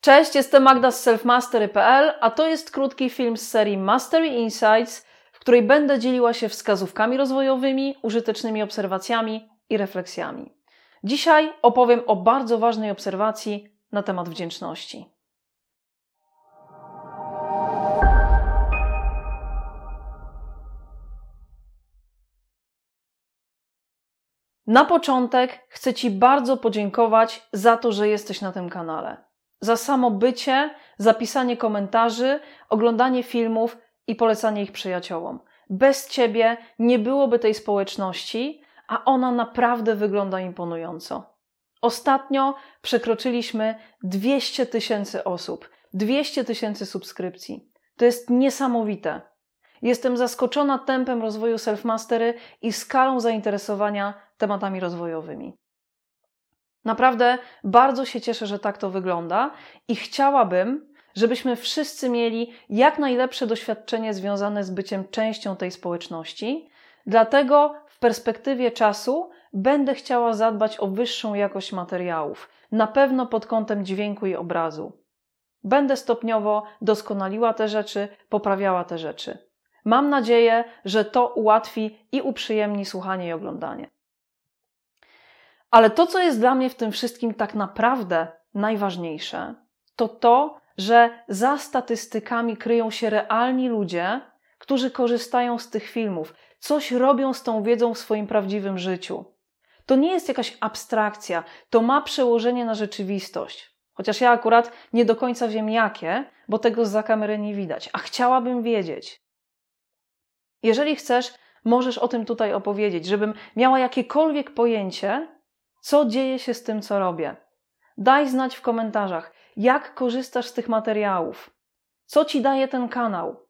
Cześć, jestem Magda z selfmastery.pl, a to jest krótki film z serii Mastery Insights, w której będę dzieliła się wskazówkami rozwojowymi, użytecznymi obserwacjami i refleksjami. Dzisiaj opowiem o bardzo ważnej obserwacji na temat wdzięczności. Na początek chcę Ci bardzo podziękować za to, że jesteś na tym kanale za samo bycie, zapisanie komentarzy, oglądanie filmów i polecanie ich przyjaciołom. Bez ciebie nie byłoby tej społeczności, a ona naprawdę wygląda imponująco. Ostatnio przekroczyliśmy 200 tysięcy osób, 200 tysięcy subskrypcji. To jest niesamowite. Jestem zaskoczona tempem rozwoju self-mastery i skalą zainteresowania tematami rozwojowymi. Naprawdę bardzo się cieszę, że tak to wygląda i chciałabym, żebyśmy wszyscy mieli jak najlepsze doświadczenie związane z byciem częścią tej społeczności. Dlatego w perspektywie czasu będę chciała zadbać o wyższą jakość materiałów, na pewno pod kątem dźwięku i obrazu. Będę stopniowo doskonaliła te rzeczy, poprawiała te rzeczy. Mam nadzieję, że to ułatwi i uprzyjemni słuchanie i oglądanie. Ale to, co jest dla mnie w tym wszystkim tak naprawdę najważniejsze, to to, że za statystykami kryją się realni ludzie, którzy korzystają z tych filmów, coś robią z tą wiedzą w swoim prawdziwym życiu. To nie jest jakaś abstrakcja, to ma przełożenie na rzeczywistość. Chociaż ja akurat nie do końca wiem jakie, bo tego za kamery nie widać, a chciałabym wiedzieć. Jeżeli chcesz, możesz o tym tutaj opowiedzieć, żebym miała jakiekolwiek pojęcie, co dzieje się z tym, co robię? Daj znać w komentarzach, jak korzystasz z tych materiałów. Co ci daje ten kanał?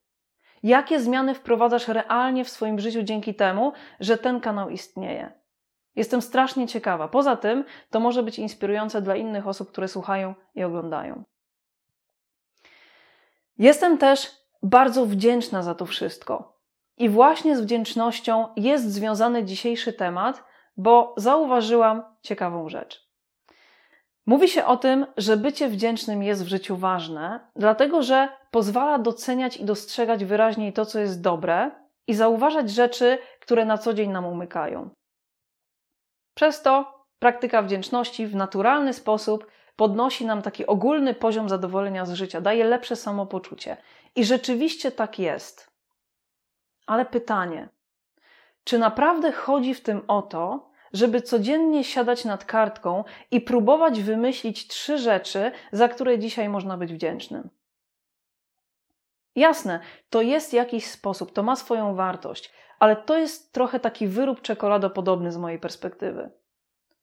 Jakie zmiany wprowadzasz realnie w swoim życiu dzięki temu, że ten kanał istnieje? Jestem strasznie ciekawa. Poza tym, to może być inspirujące dla innych osób, które słuchają i oglądają. Jestem też bardzo wdzięczna za to wszystko. I właśnie z wdzięcznością jest związany dzisiejszy temat, bo zauważyłam ciekawą rzecz. Mówi się o tym, że bycie wdzięcznym jest w życiu ważne, dlatego że pozwala doceniać i dostrzegać wyraźniej to, co jest dobre i zauważać rzeczy, które na co dzień nam umykają. Przez to praktyka wdzięczności w naturalny sposób podnosi nam taki ogólny poziom zadowolenia z życia, daje lepsze samopoczucie. I rzeczywiście tak jest. Ale pytanie, czy naprawdę chodzi w tym o to, żeby codziennie siadać nad kartką i próbować wymyślić trzy rzeczy, za które dzisiaj można być wdzięcznym. Jasne, to jest jakiś sposób, to ma swoją wartość, ale to jest trochę taki wyrób czekoladopodobny z mojej perspektywy.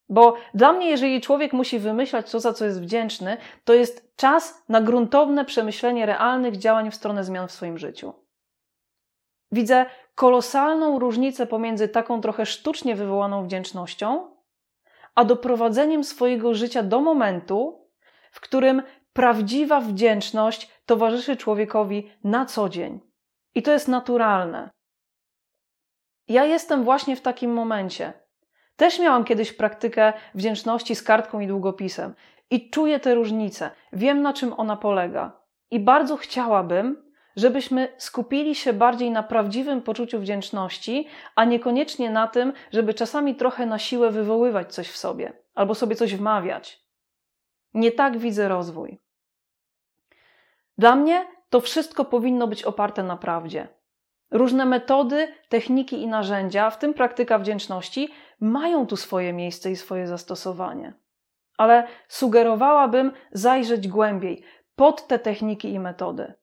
Bo dla mnie, jeżeli człowiek musi wymyślać to, za co jest wdzięczny, to jest czas na gruntowne przemyślenie realnych działań w stronę zmian w swoim życiu. Widzę kolosalną różnicę pomiędzy taką trochę sztucznie wywołaną wdzięcznością, a doprowadzeniem swojego życia do momentu, w którym prawdziwa wdzięczność towarzyszy człowiekowi na co dzień. I to jest naturalne. Ja jestem właśnie w takim momencie. Też miałam kiedyś praktykę wdzięczności z kartką i długopisem i czuję tę różnicę. Wiem, na czym ona polega. I bardzo chciałabym, żebyśmy skupili się bardziej na prawdziwym poczuciu wdzięczności, a niekoniecznie na tym, żeby czasami trochę na siłę wywoływać coś w sobie albo sobie coś wmawiać. Nie tak widzę rozwój. Dla mnie to wszystko powinno być oparte na prawdzie. Różne metody, techniki i narzędzia, w tym praktyka wdzięczności, mają tu swoje miejsce i swoje zastosowanie. Ale sugerowałabym zajrzeć głębiej pod te techniki i metody.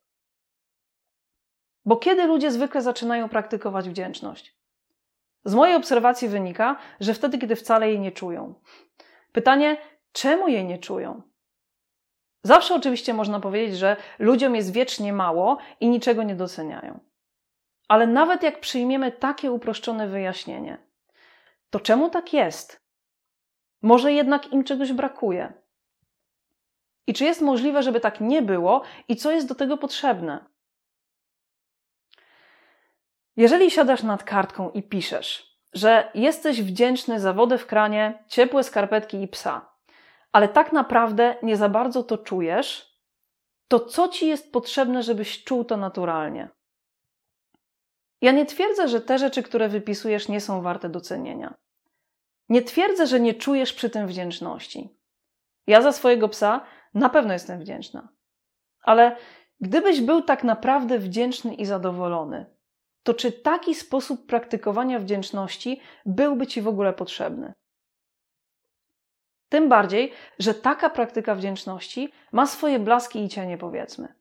Bo kiedy ludzie zwykle zaczynają praktykować wdzięczność? Z mojej obserwacji wynika, że wtedy, kiedy wcale jej nie czują. Pytanie, czemu jej nie czują? Zawsze oczywiście można powiedzieć, że ludziom jest wiecznie mało i niczego nie doceniają. Ale nawet jak przyjmiemy takie uproszczone wyjaśnienie, to czemu tak jest? Może jednak im czegoś brakuje? I czy jest możliwe, żeby tak nie było i co jest do tego potrzebne? Jeżeli siadasz nad kartką i piszesz, że jesteś wdzięczny za wodę w kranie, ciepłe skarpetki i psa, ale tak naprawdę nie za bardzo to czujesz, to co ci jest potrzebne, żebyś czuł to naturalnie? Ja nie twierdzę, że te rzeczy, które wypisujesz, nie są warte docenienia. Nie twierdzę, że nie czujesz przy tym wdzięczności. Ja za swojego psa na pewno jestem wdzięczna. Ale gdybyś był tak naprawdę wdzięczny i zadowolony, to czy taki sposób praktykowania wdzięczności byłby ci w ogóle potrzebny? Tym bardziej, że taka praktyka wdzięczności ma swoje blaski i cienie, powiedzmy.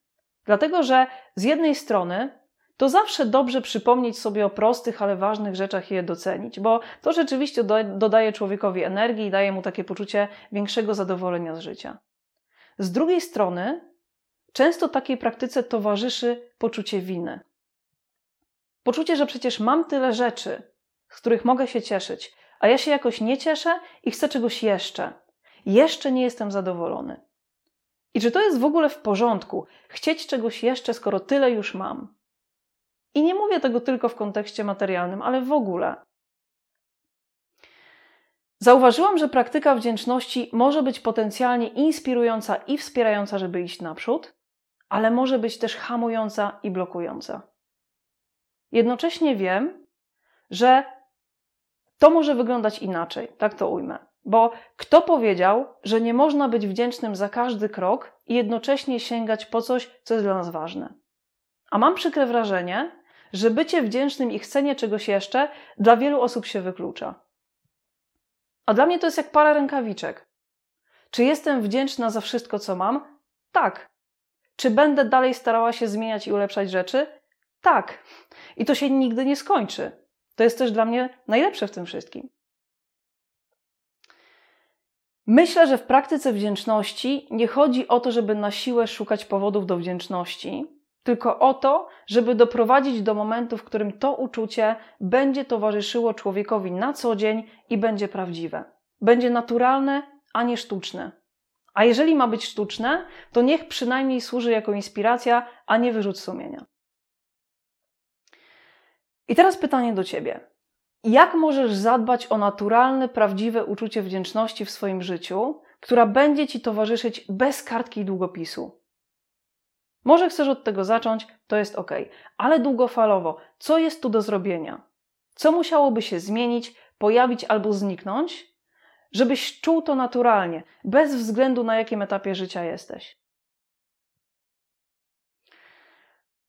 Dlatego, że z jednej strony to zawsze dobrze przypomnieć sobie o prostych, ale ważnych rzeczach i je docenić, bo to rzeczywiście dodaje człowiekowi energii i daje mu takie poczucie większego zadowolenia z życia. Z drugiej strony, często takiej praktyce towarzyszy poczucie winy. Poczucie, że przecież mam tyle rzeczy, z których mogę się cieszyć, a ja się jakoś nie cieszę i chcę czegoś jeszcze. Jeszcze nie jestem zadowolony. I czy to jest w ogóle w porządku chcieć czegoś jeszcze, skoro tyle już mam? I nie mówię tego tylko w kontekście materialnym, ale w ogóle. Zauważyłam, że praktyka wdzięczności może być potencjalnie inspirująca i wspierająca, żeby iść naprzód, ale może być też hamująca i blokująca. Jednocześnie wiem, że to może wyglądać inaczej, tak to ujmę. Bo kto powiedział, że nie można być wdzięcznym za każdy krok i jednocześnie sięgać po coś, co jest dla nas ważne? A mam przykre wrażenie, że bycie wdzięcznym i chcenie czegoś jeszcze dla wielu osób się wyklucza. A dla mnie to jest jak para rękawiczek. Czy jestem wdzięczna za wszystko, co mam? Tak. Czy będę dalej starała się zmieniać i ulepszać rzeczy? Tak. I to się nigdy nie skończy. To jest też dla mnie najlepsze w tym wszystkim. Myślę, że w praktyce wdzięczności nie chodzi o to, żeby na siłę szukać powodów do wdzięczności, tylko o to, żeby doprowadzić do momentu, w którym to uczucie będzie towarzyszyło człowiekowi na co dzień i będzie prawdziwe. Będzie naturalne, a nie sztuczne. A jeżeli ma być sztuczne, to niech przynajmniej służy jako inspiracja, a nie wyrzut sumienia. I teraz pytanie do ciebie. Jak możesz zadbać o naturalne, prawdziwe uczucie wdzięczności w swoim życiu, która będzie ci towarzyszyć bez kartki i długopisu? Może chcesz od tego zacząć, to jest ok, ale długofalowo, co jest tu do zrobienia? Co musiałoby się zmienić, pojawić albo zniknąć, żebyś czuł to naturalnie, bez względu na jakim etapie życia jesteś?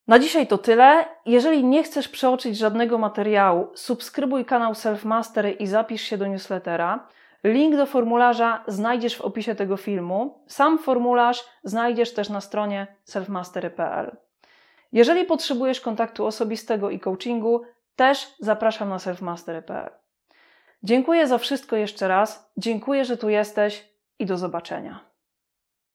Na dzisiaj to tyle. Jeżeli nie chcesz przeoczyć żadnego materiału, subskrybuj kanał Self Mastery i zapisz się do newslettera. Link do formularza znajdziesz w opisie tego filmu. Sam formularz znajdziesz też na stronie selfmastery.pl. Jeżeli potrzebujesz kontaktu osobistego i coachingu, też zapraszam na selfmastery.pl. Dziękuję za wszystko jeszcze raz. Dziękuję, że tu jesteś i do zobaczenia.